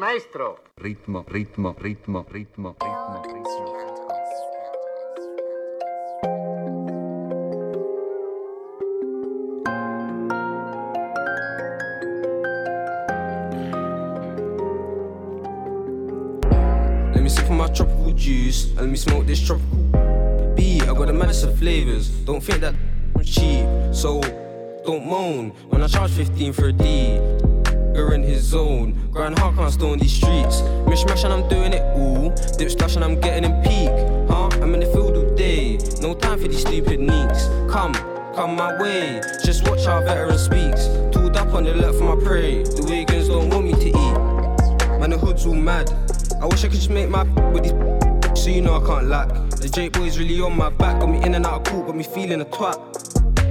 Maestro. Ritmo, ritmo, ritmo, ritmo, ritmo, ritmo. Let me sip on my tropical juice and let me smoke this tropical beat. I got the maddest of flavors. Don't think that I'm cheap, so don't moan when I charge 15 for a D. You're in his zone. Grind hard, can't stay on these streets. Mishmash and I'm doing it all. Dip splash and I'm getting in peak. Huh? I'm in the field all day. No time for these stupid neeks. Come, come my way. Just watch how veteran speaks. Tooled up on the left for my prey. The Wiggins don't want me to eat. Man, the hood's all mad. I wish I could just make my with these so you know I can't lack. The J boy's really on my back, got me in and out of court, got me feeling a twat.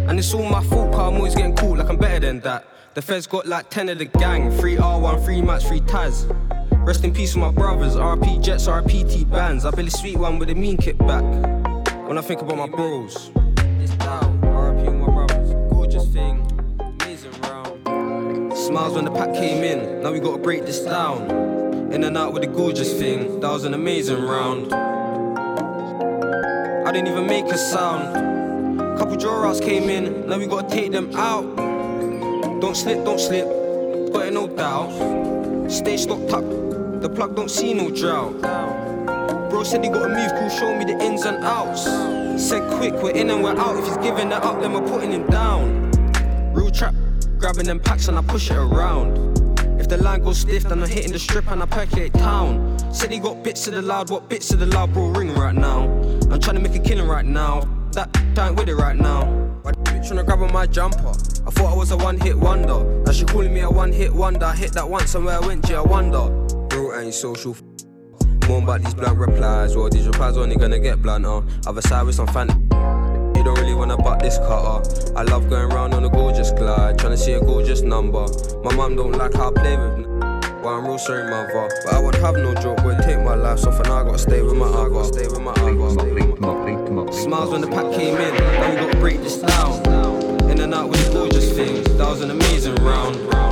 And it's all my fault, cause I'm always getting caught like I'm better than that. The feds got like 10 of the gang, 3 R1, 3 match, 3 Taz. Rest in peace with my brothers, RP Jets, RPT bands. I Billy Sweet one with a mean kick back. When I think about my bros, it's down, RP with my brothers. Gorgeous thing, amazing round. Smiles when the pack came in, now we gotta break this down. In and out with the gorgeous thing, that was an amazing round. I didn't even make a sound. Couple draw came in, now we gotta take them out. Don't slip, don't slip, got it no doubt. Stay stocked up, the plug don't see no drought. Bro said he got a move, cool, show me the ins and outs. Said quick, we're in and we're out. If he's giving that up, then we're putting him down. Real trap, grabbing them packs and I push it around. If the line goes stiff, then I'm hitting the strip and I percolate town. Said he got bits of the loud, what bits of the loud, bro, ring right now. I'm trying to make a killing right now. That ain't with it right now. The bitch grab on my jumper? I thought I was a one hit wonder. Now she calling me a one hit wonder. I hit that once and where I went, yeah, I wonder. Bro, ain't social. F- more about these blunt replies. Well, these replies only gonna get blunter. Other side with some fan. You don't really wanna butt this cutter. I love going round on a gorgeous glide, trying to see a gorgeous number. My mum don't like how I play with. Well, I'm real sorry, mother. But I would have no joke, would take my life off, and I gotta stay with my gotta stay with my I gotta stay with my Ritmo, ritmo, ritmo. Smiles when the pack came in, now we gotta break this down. In and out with the gorgeous things, that was an amazing round.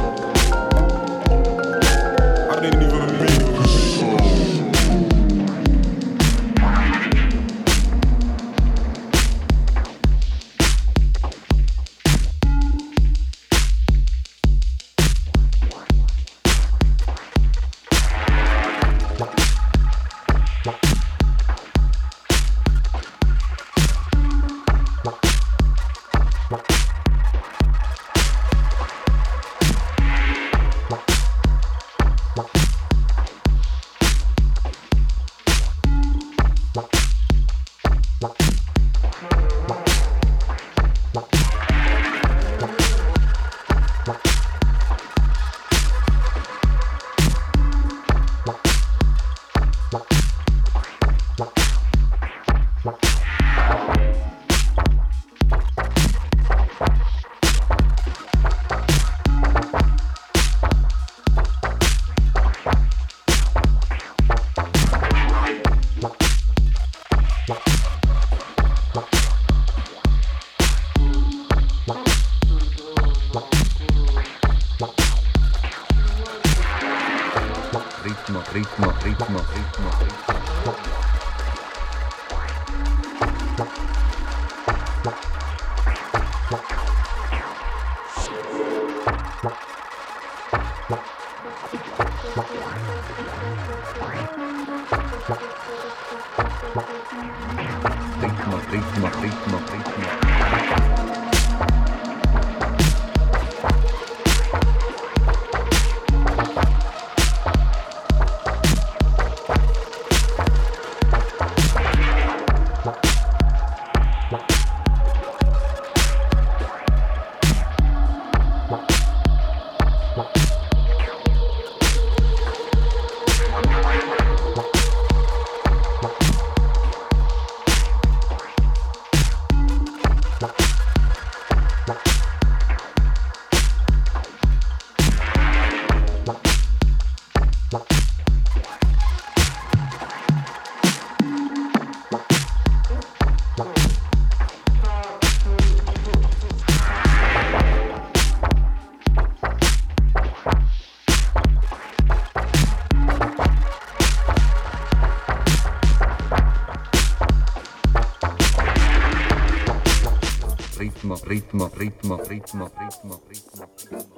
Ritmo, ritmo, ritmo, ritmo, ritmo, ritmo, ritmo.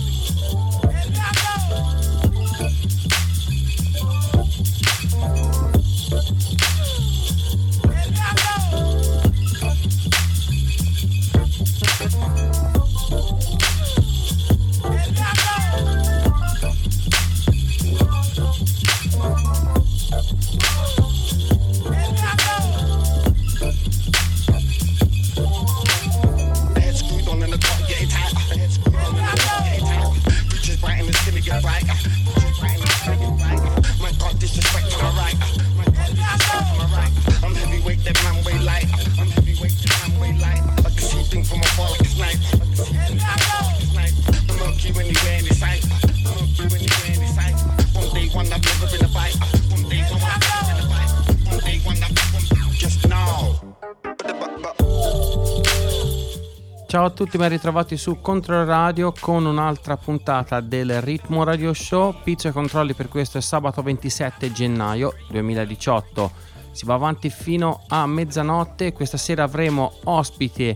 Tutti, ben ritrovati su Controradio con un'altra puntata del Ritmo Radio Show. Pizzo e controlli per questo è sabato 27 gennaio 2018. Si va avanti fino a mezzanotte. Questa sera avremo ospite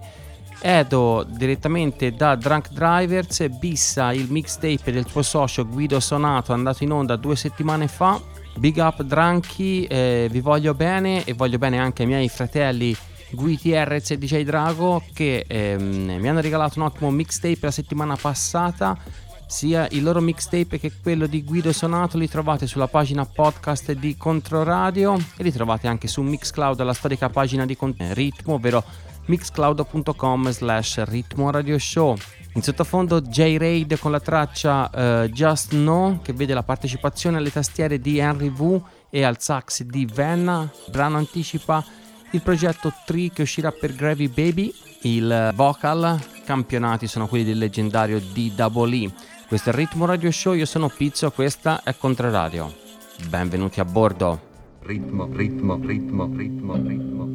Edo direttamente da Drunk Drivers, Bissa il mixtape del suo socio Guido Sonato andato in onda due settimane fa. Big up Drunky, eh, vi voglio bene e voglio bene anche ai miei fratelli Guiti Errez e DJ Drago che ehm, mi hanno regalato un ottimo mixtape la settimana passata. Sia il loro mixtape che quello di Guido Sonato li trovate sulla pagina podcast di Controradio e li trovate anche su Mixcloud, la storica pagina di Ritmo, ovvero mixcloud.com slash ritmo radio show. In sottofondo J-Raid con la traccia eh, Just Know che vede la partecipazione alle tastiere di Henry Wu e al sax di Venna. Brano anticipa il progetto Tree che uscirà per Gravy Baby. Il vocal campionati sono quelli del leggendario DWE. Questo è il Ritmo Radio Show, io sono Pizzo, questa è Controradio. Benvenuti a bordo. Ritmo, ritmo, ritmo, ritmo, ritmo,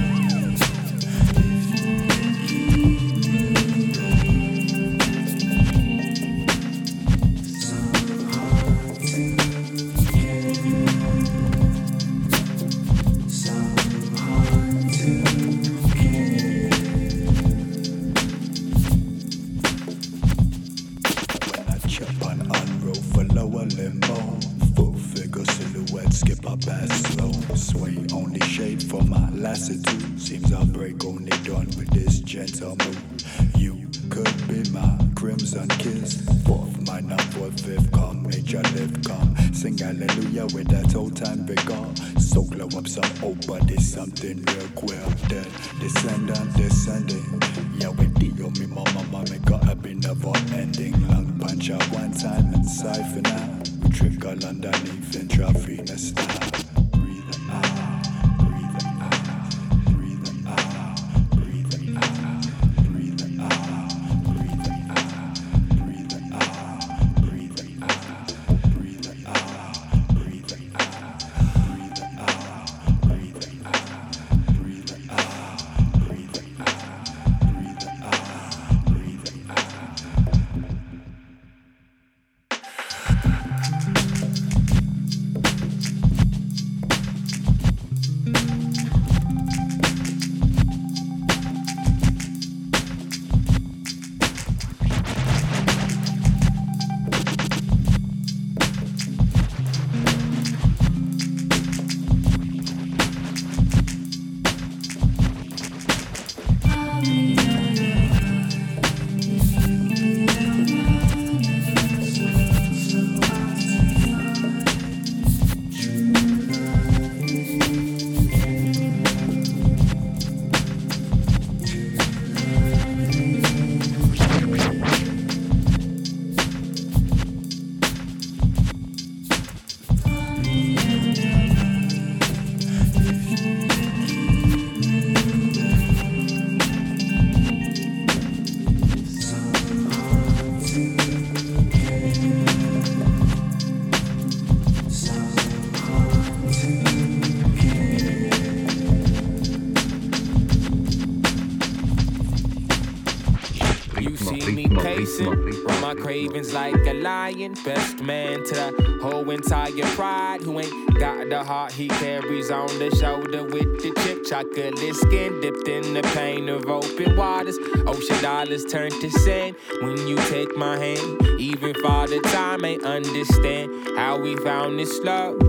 Cravings like a lion. Best man to the whole entire pride. Who ain't got the heart he carries on the shoulder with the chip. Chocolate skin dipped in the pain of open waters. Ocean dollars turn to sand when you take my hand. Even Father Time ain't understand how we found this love.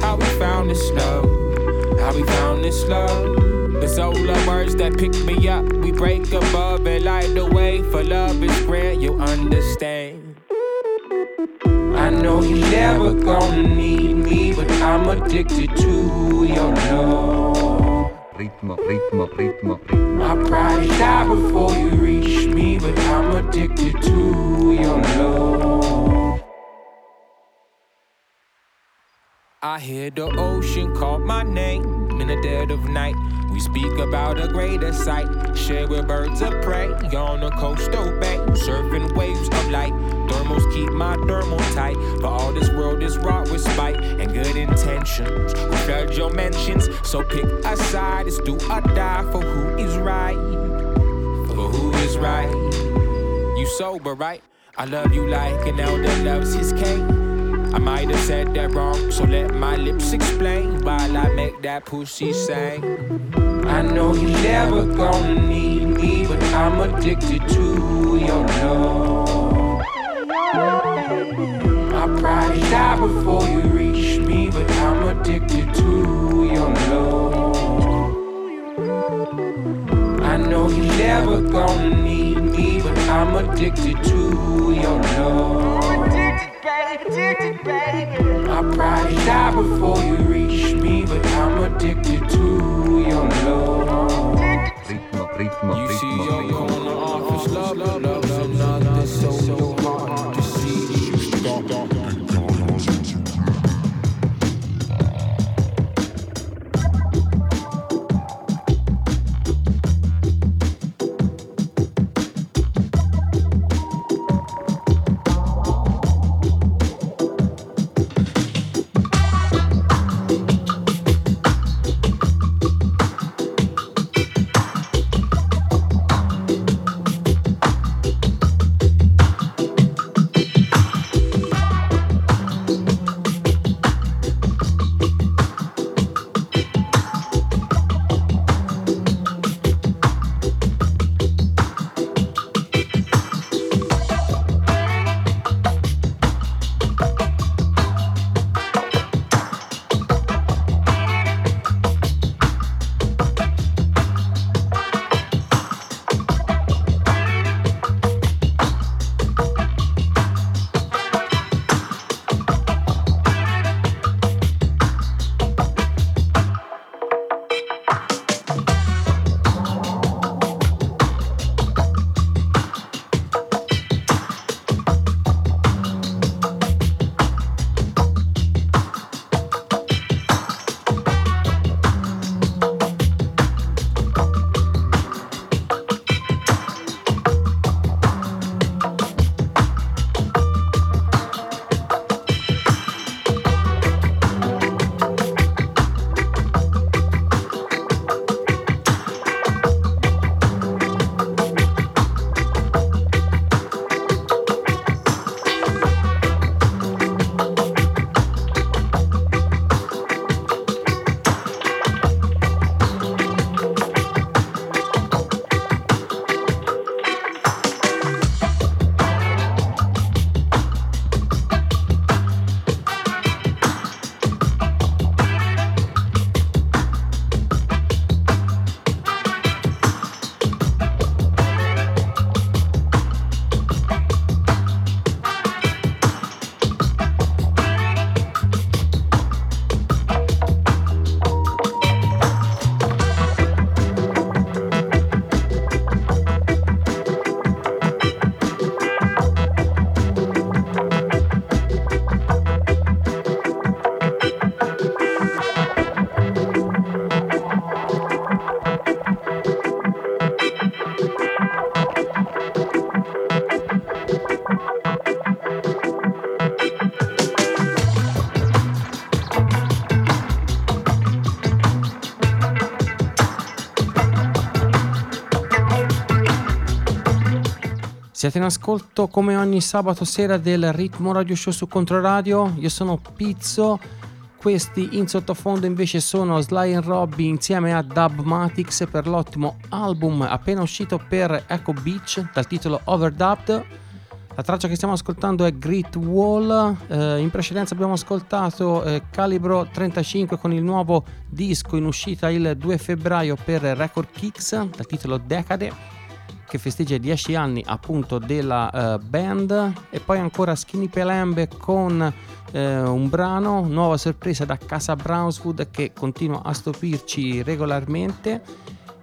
How we found this love. How we found this love. The solar words that pick me up, we break above and light the way for love is grand, you understand. I know you never gonna need me, but I'm addicted to your love. Ritmo, ritmo, ritmo, ritmo. My pride die before you reach me, but I'm addicted to your love. I hear the ocean call my name in the dead of night. We speak about a greater sight, share with birds of prey on a coastal bay, surfing waves of light. Thermals keep my thermal tight, but all this world is wrought with spite and good intentions. We flood your mentions, so pick a side. It's do or die for who is right, for who is right. You sober, right? I love you like an elder loves his cane. I might have said that wrong, so let my lips explain while I make that pussy sing. I know you're never gonna need me, but I'm addicted to your love. My pride die before you reach me, but I'm addicted to your love. I know you're never gonna need I'm addicted to your love addicted, baby. My pride die before you reach me, but I'm addicted to your love. Ritmo, ritmo, you see your corner office, love, love, love, Siete in ascolto come ogni sabato sera del Ritmo Radio Show su Controradio. Io sono Pizzo. Questi in sottofondo invece sono Sly and Robby insieme a Dubmatics per l'ottimo album appena uscito per Echo Beach dal titolo Overdubbed. La traccia che stiamo ascoltando è Great Wall, eh, in precedenza abbiamo ascoltato eh, Calibro 35 con il nuovo disco in uscita il 2 febbraio per Record Kicks dal titolo Decade che festeggia i 10 anni appunto della uh, band. E poi ancora Skinny Pelembe con uh, un brano, nuova sorpresa da Casa Brownswood che continua a stupirci regolarmente.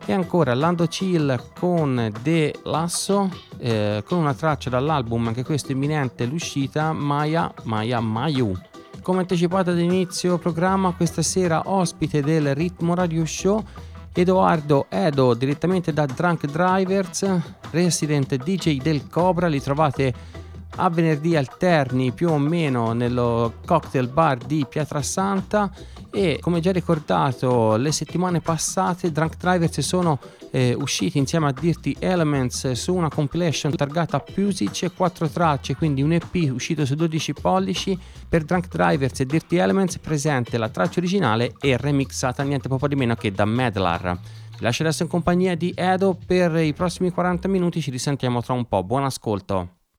E ancora Lando Chill con The Lasso eh, con una traccia dall'album anche questo imminente l'uscita Maya Maya Mayu. Come anticipato all'inizio programma questa sera ospite del Ritmo Radio Show Edoardo Edo direttamente da Drunk Drivers resident DJ del Cobra li trovate a venerdì alterni più o meno nello cocktail bar di Pietrasanta e come già ricordato le settimane passate Drunk Drivers sono eh, usciti insieme a Dirty Elements su una compilation targata Pusic, 4 tracce, quindi un EP uscito su 12 pollici per Drunk Drivers e Dirty Elements presente la traccia originale e remixata niente poco di meno che da Medlar. Vi lascio adesso in compagnia di Edo per i prossimi 40 minuti, ci risentiamo tra un po', buon ascolto.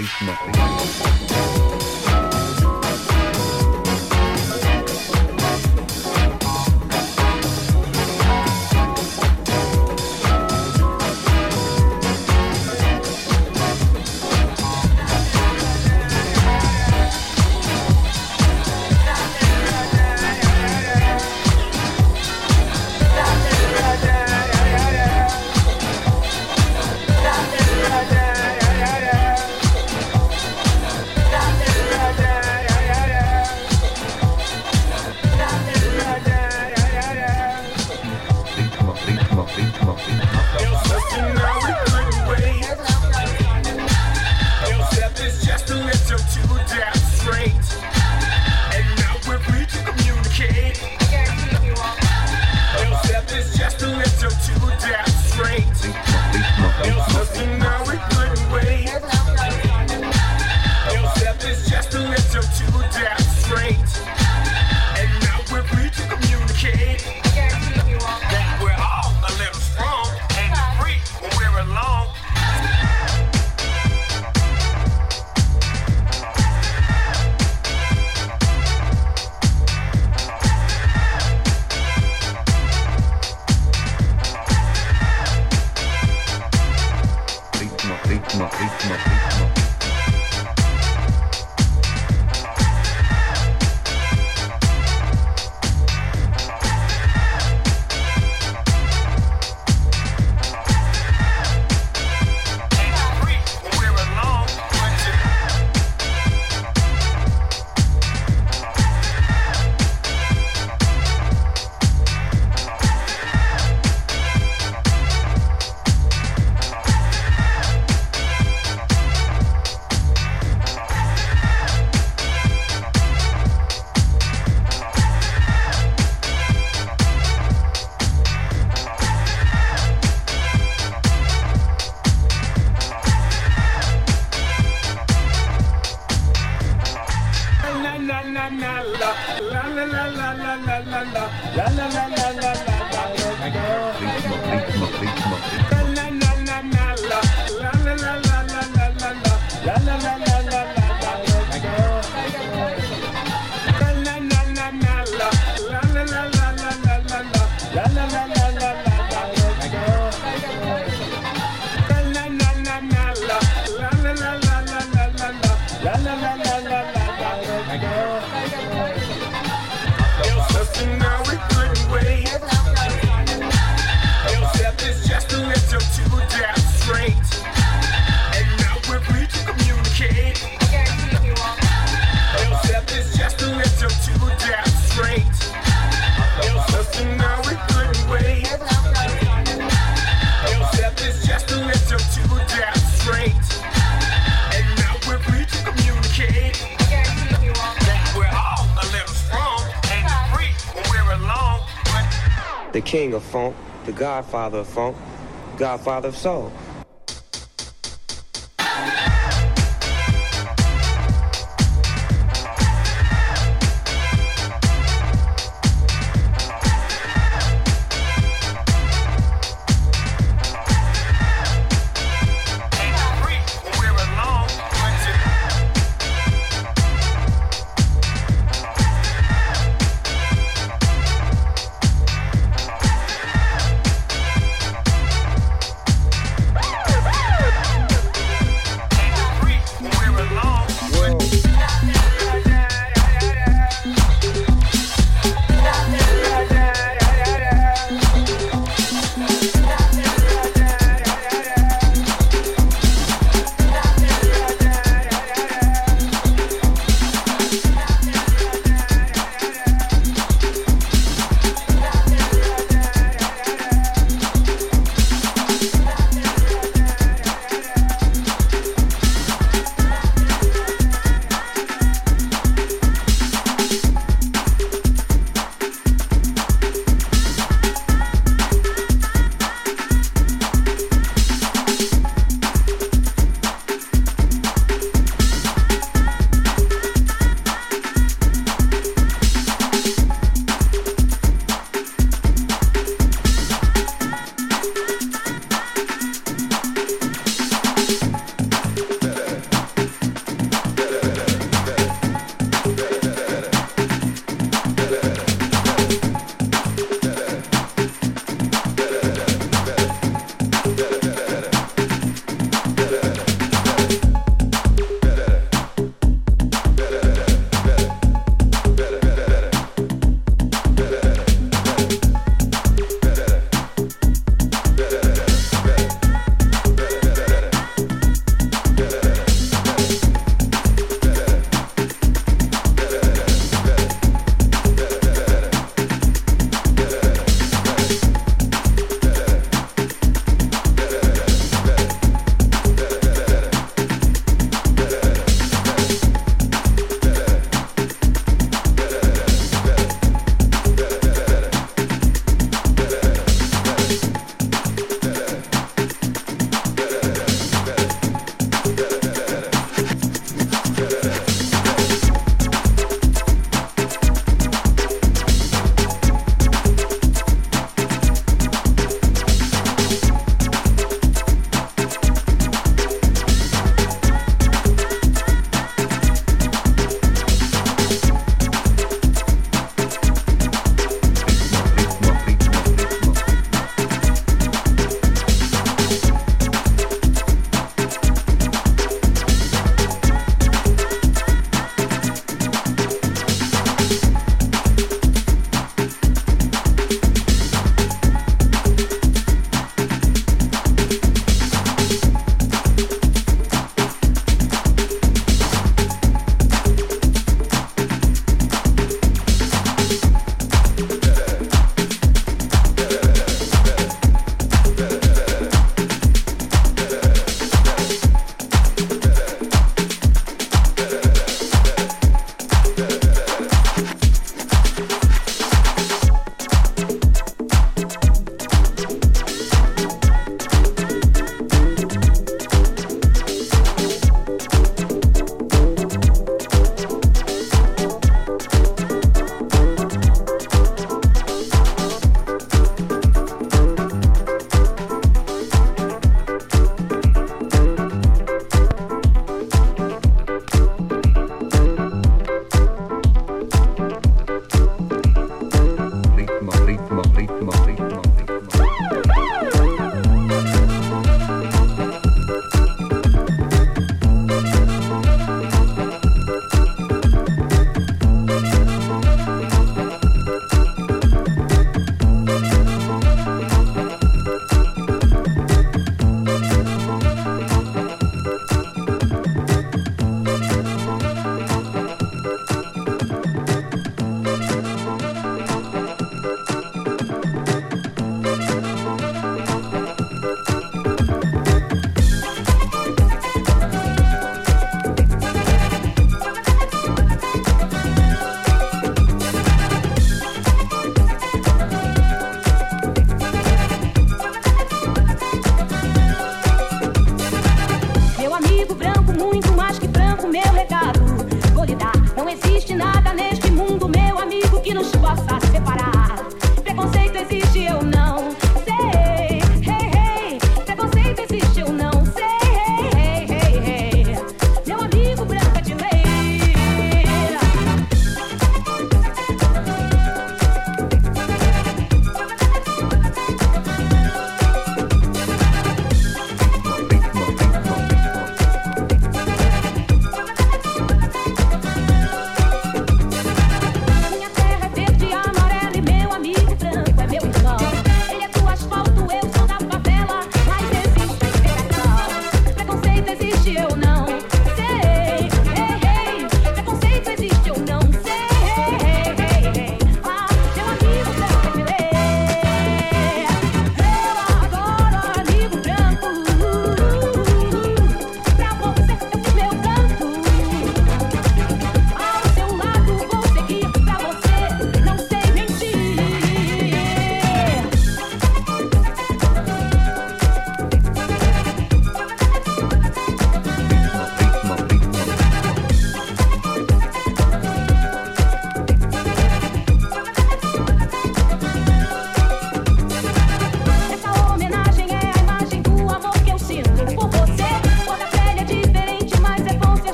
nothing, nothing. Godfather of funk, godfather of soul.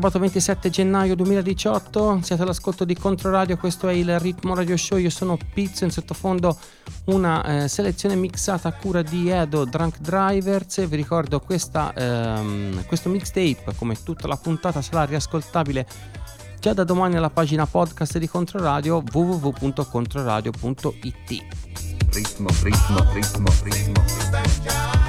Sabato 27 gennaio 2018, siete all'ascolto di Controradio, questo è il Ritmo Radio Show, io sono Pizzo, in sottofondo una eh, selezione mixata a cura di Edo Drunk Drivers, vi ricordo questa, ehm, questo mixtape come tutta la puntata sarà riascoltabile già da domani alla pagina podcast di Controradio www.controradio.it. Ritmo, ritmo, ritmo, ritmo. ritmo.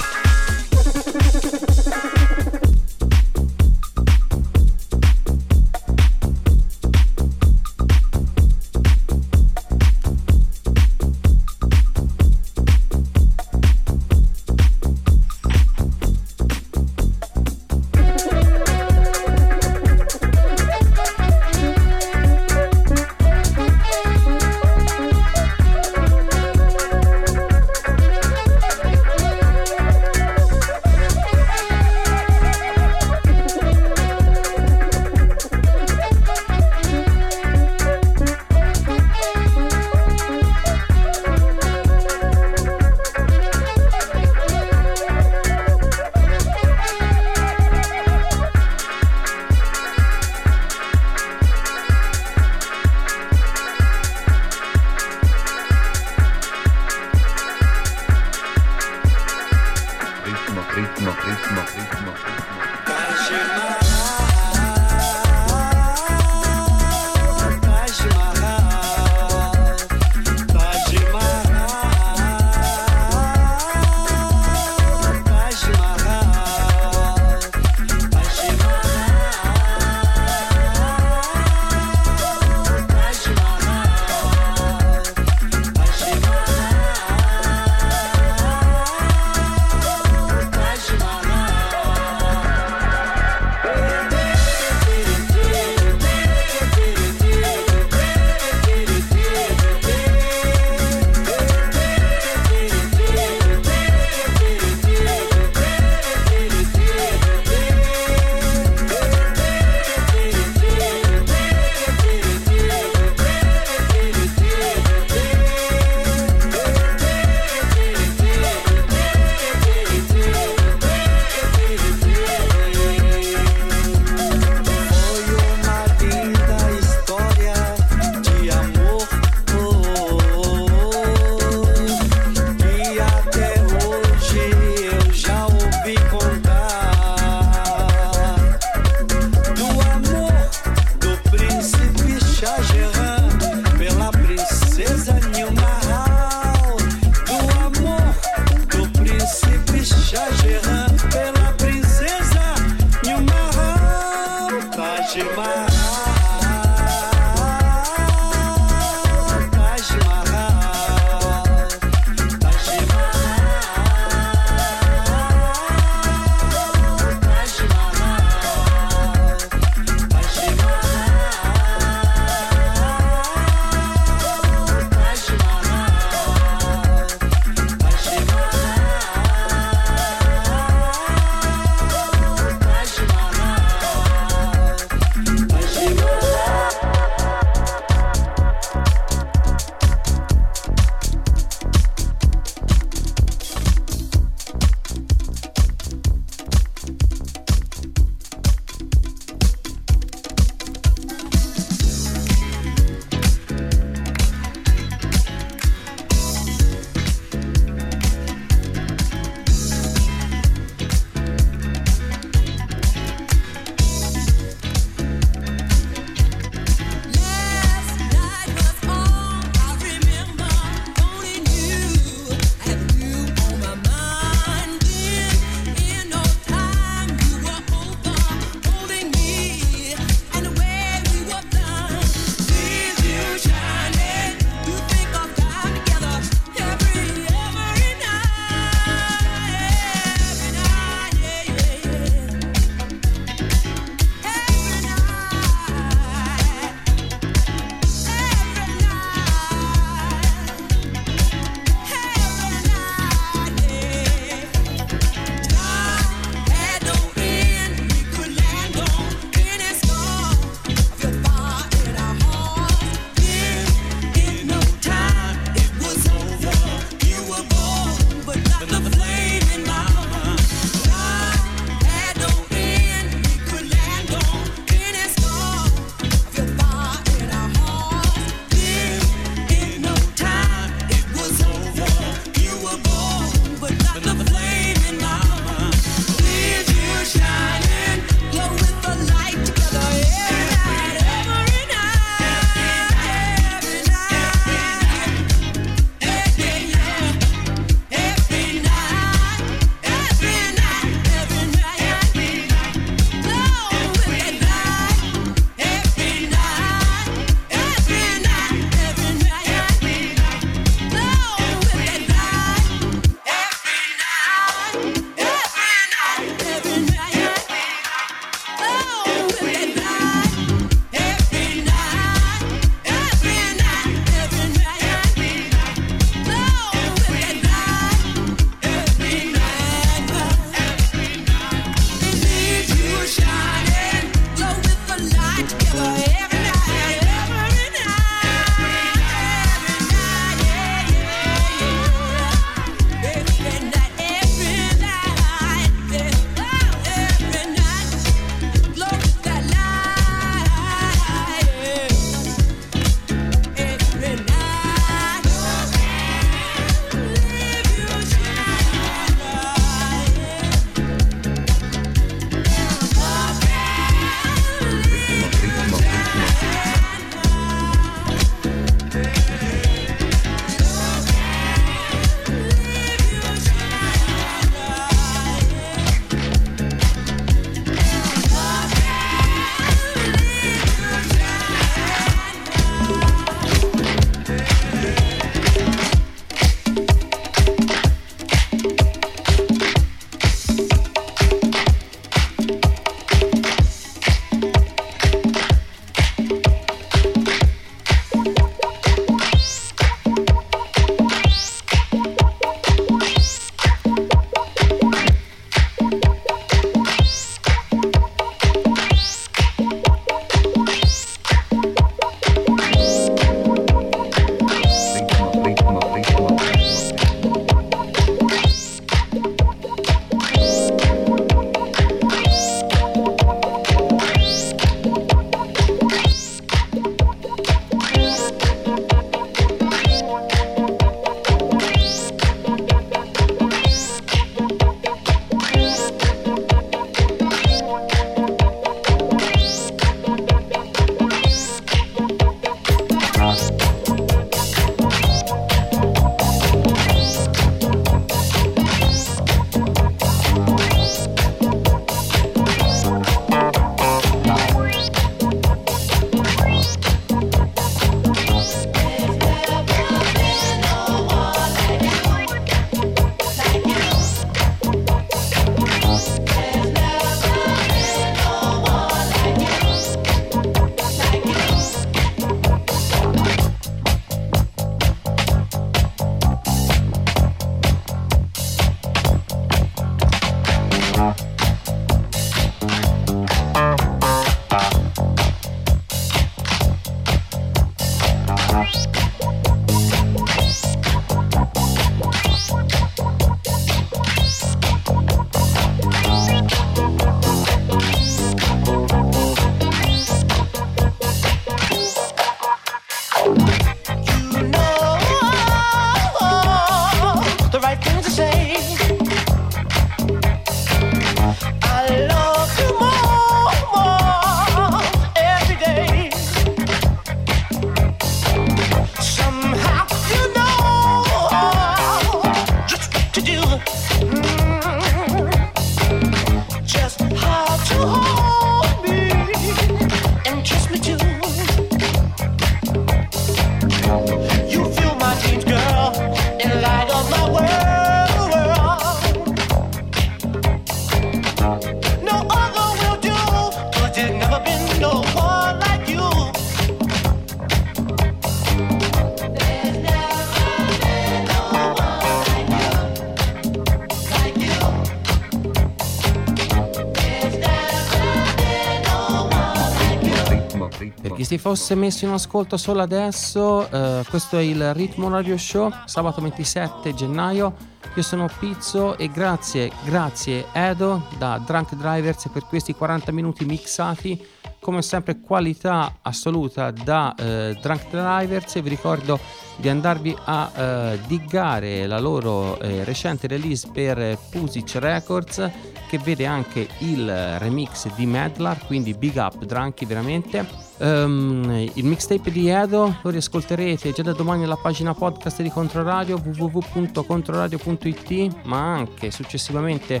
Si fosse messo in ascolto solo adesso, eh, questo è il Ritmo Radio Show, sabato 27 gennaio. Io sono Pizzo e grazie, grazie Edo da Drunk Drivers per questi 40 minuti mixati. Come sempre qualità assoluta da eh, Drunk Drivers vi ricordo di andarvi a eh, diggare la loro eh, recente release per Pusic Records che vede anche il remix di Medlar, quindi big up Drunky veramente. Ehm, il mixtape di Edo lo riascolterete già da domani alla pagina podcast di Controradio www.controradio.it ma anche successivamente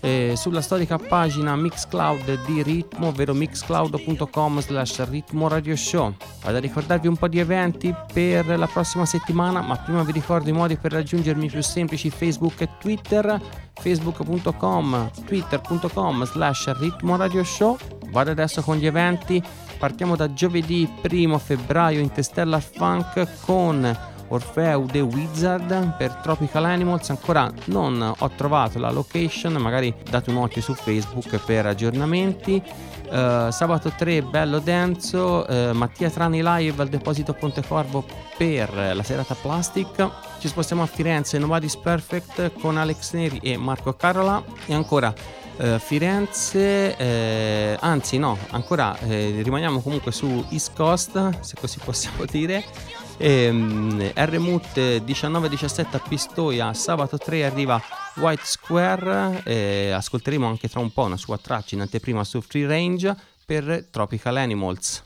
eh, sulla storica pagina Mixcloud di Ritmo ovvero mixcloud.com slash ritmo vado a ricordarvi un po' di eventi per la prossima settimana ma prima vi ricordo i modi per raggiungermi più semplici Facebook e Twitter facebook.com twitter.com slash ritmo vado adesso con gli eventi partiamo da giovedì 1 febbraio in Testella Funk con Orfeo The Wizard. Per Tropical Animals ancora non ho trovato la location magari date un occhio su Facebook per aggiornamenti. Eh, sabato 3 bello denso eh, Mattia Trani live al deposito Pontecorvo per la serata plastic. Ci spostiamo a Firenze Nobody's Perfect con Alex Neri e Marco Carola. E ancora eh, Firenze, eh, anzi no, ancora eh, rimaniamo comunque su East Coast, se così possiamo dire. Ehm, RMUT 19-17 a Pistoia, sabato 3 arriva White Square, eh, ascolteremo anche tra un po' una sua traccia in anteprima su Free Range per Tropical Animals.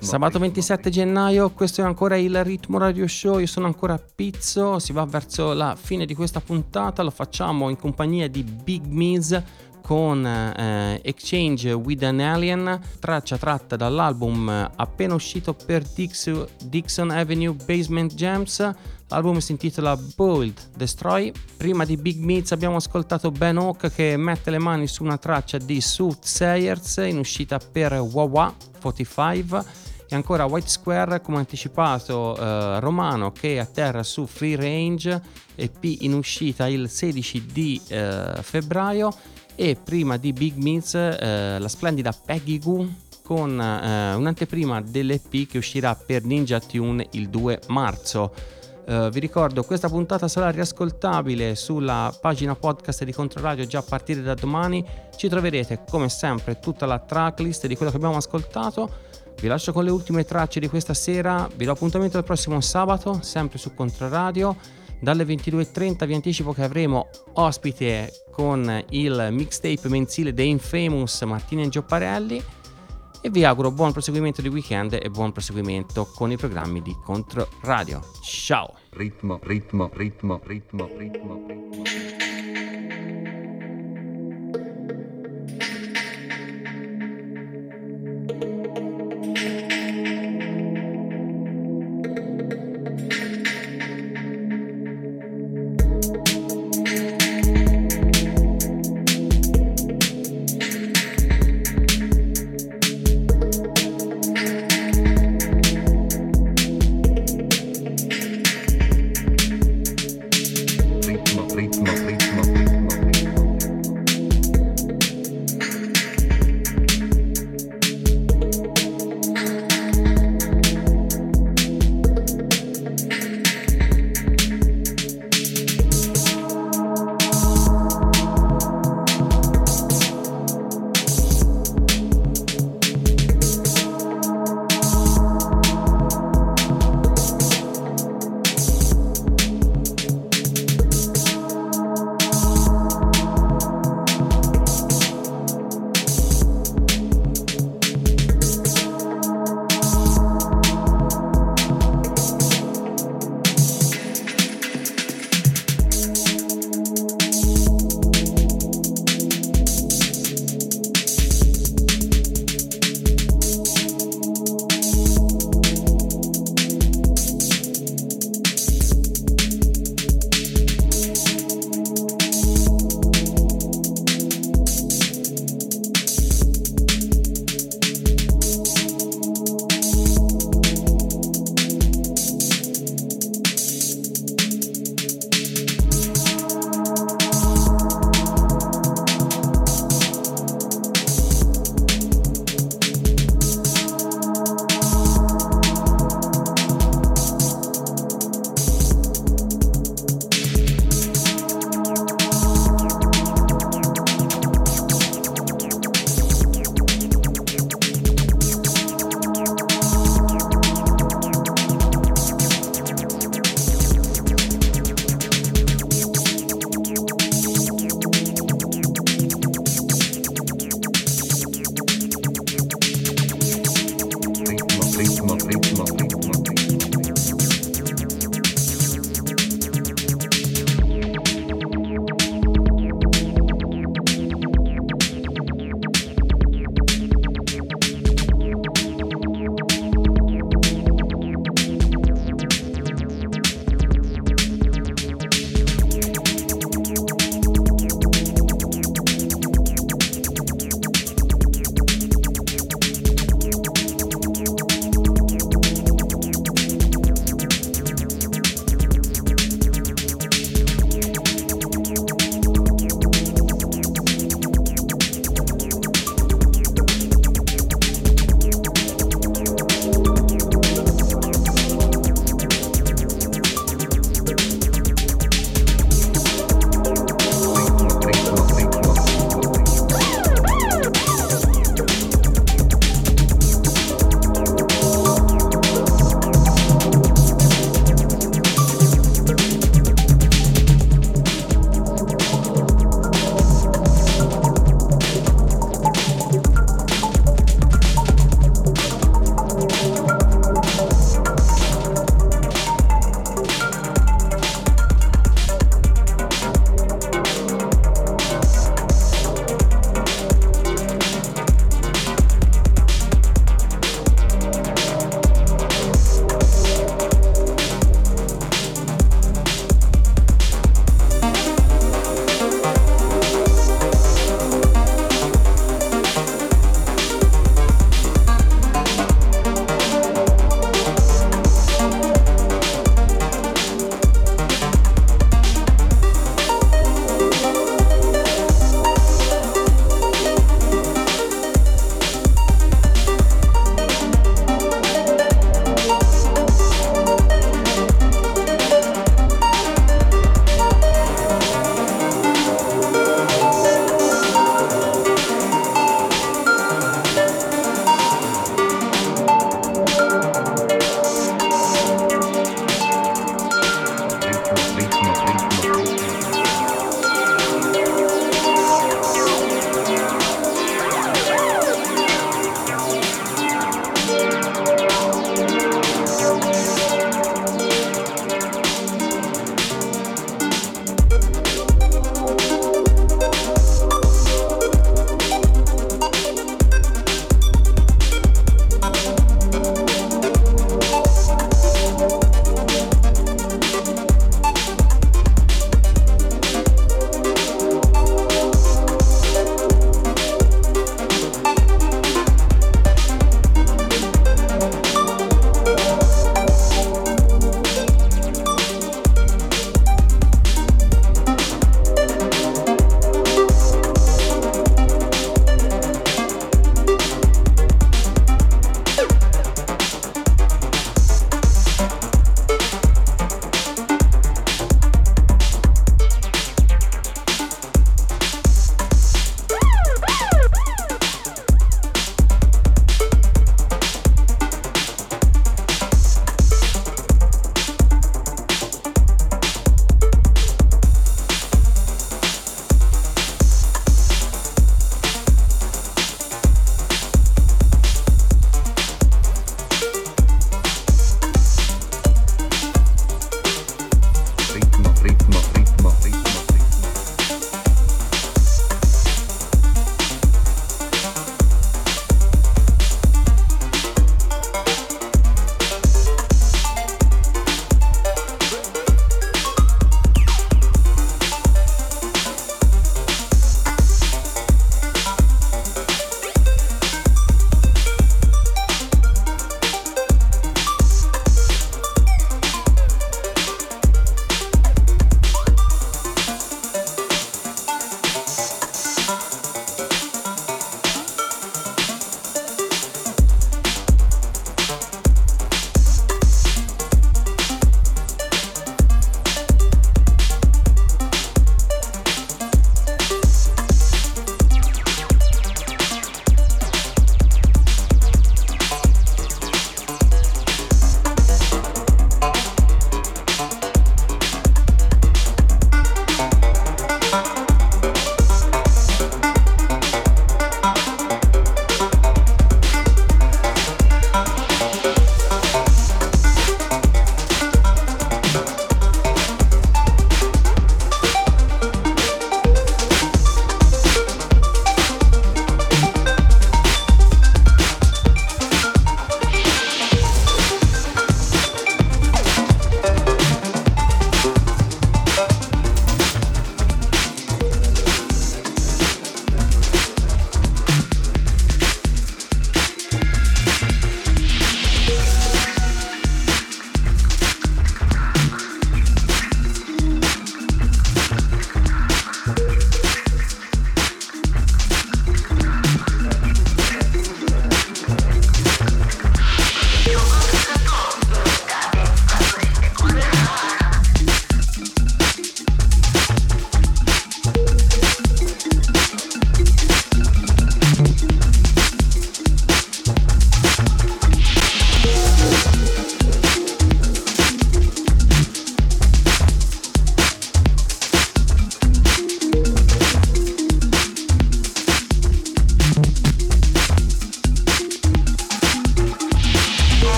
Sabato 27 gennaio, questo è ancora il Ritmo Radio Show, io sono ancora Pizzo, si va verso la fine di questa puntata, lo facciamo in compagnia di Big Miz con eh, Exchange with an Alien, traccia tratta dall'album appena uscito per Dix- Dixon Avenue Basement Jams. L'album si intitola Bold Destroy. Prima di Big Meats abbiamo ascoltato Ben Hawk che mette le mani su una traccia di Soothsayers in uscita per Wawa 45 e ancora White Square come anticipato eh, Romano che atterra su Free Range EP in uscita il 16 di eh, febbraio e prima di Big Meats eh, la splendida Peggy Goo con eh, un'anteprima dell'EP che uscirà per Ninja Tune il 2 marzo. Eh, vi ricordo, questa puntata sarà riascoltabile sulla pagina podcast di Controradio già a partire da domani. Ci troverete come sempre tutta la tracklist di quello che abbiamo ascoltato. Vi lascio con le ultime tracce di questa sera. Vi do appuntamento il prossimo sabato, sempre su Controradio. Dalle 22.30 vi anticipo che avremo ospite con il mixtape mensile The Infamous Martina Giopparelli e vi auguro buon proseguimento di weekend e buon proseguimento con i programmi di Contro Radio. Ciao! Ritmo, ritmo, ritmo, ritmo, ritmo. ritmo,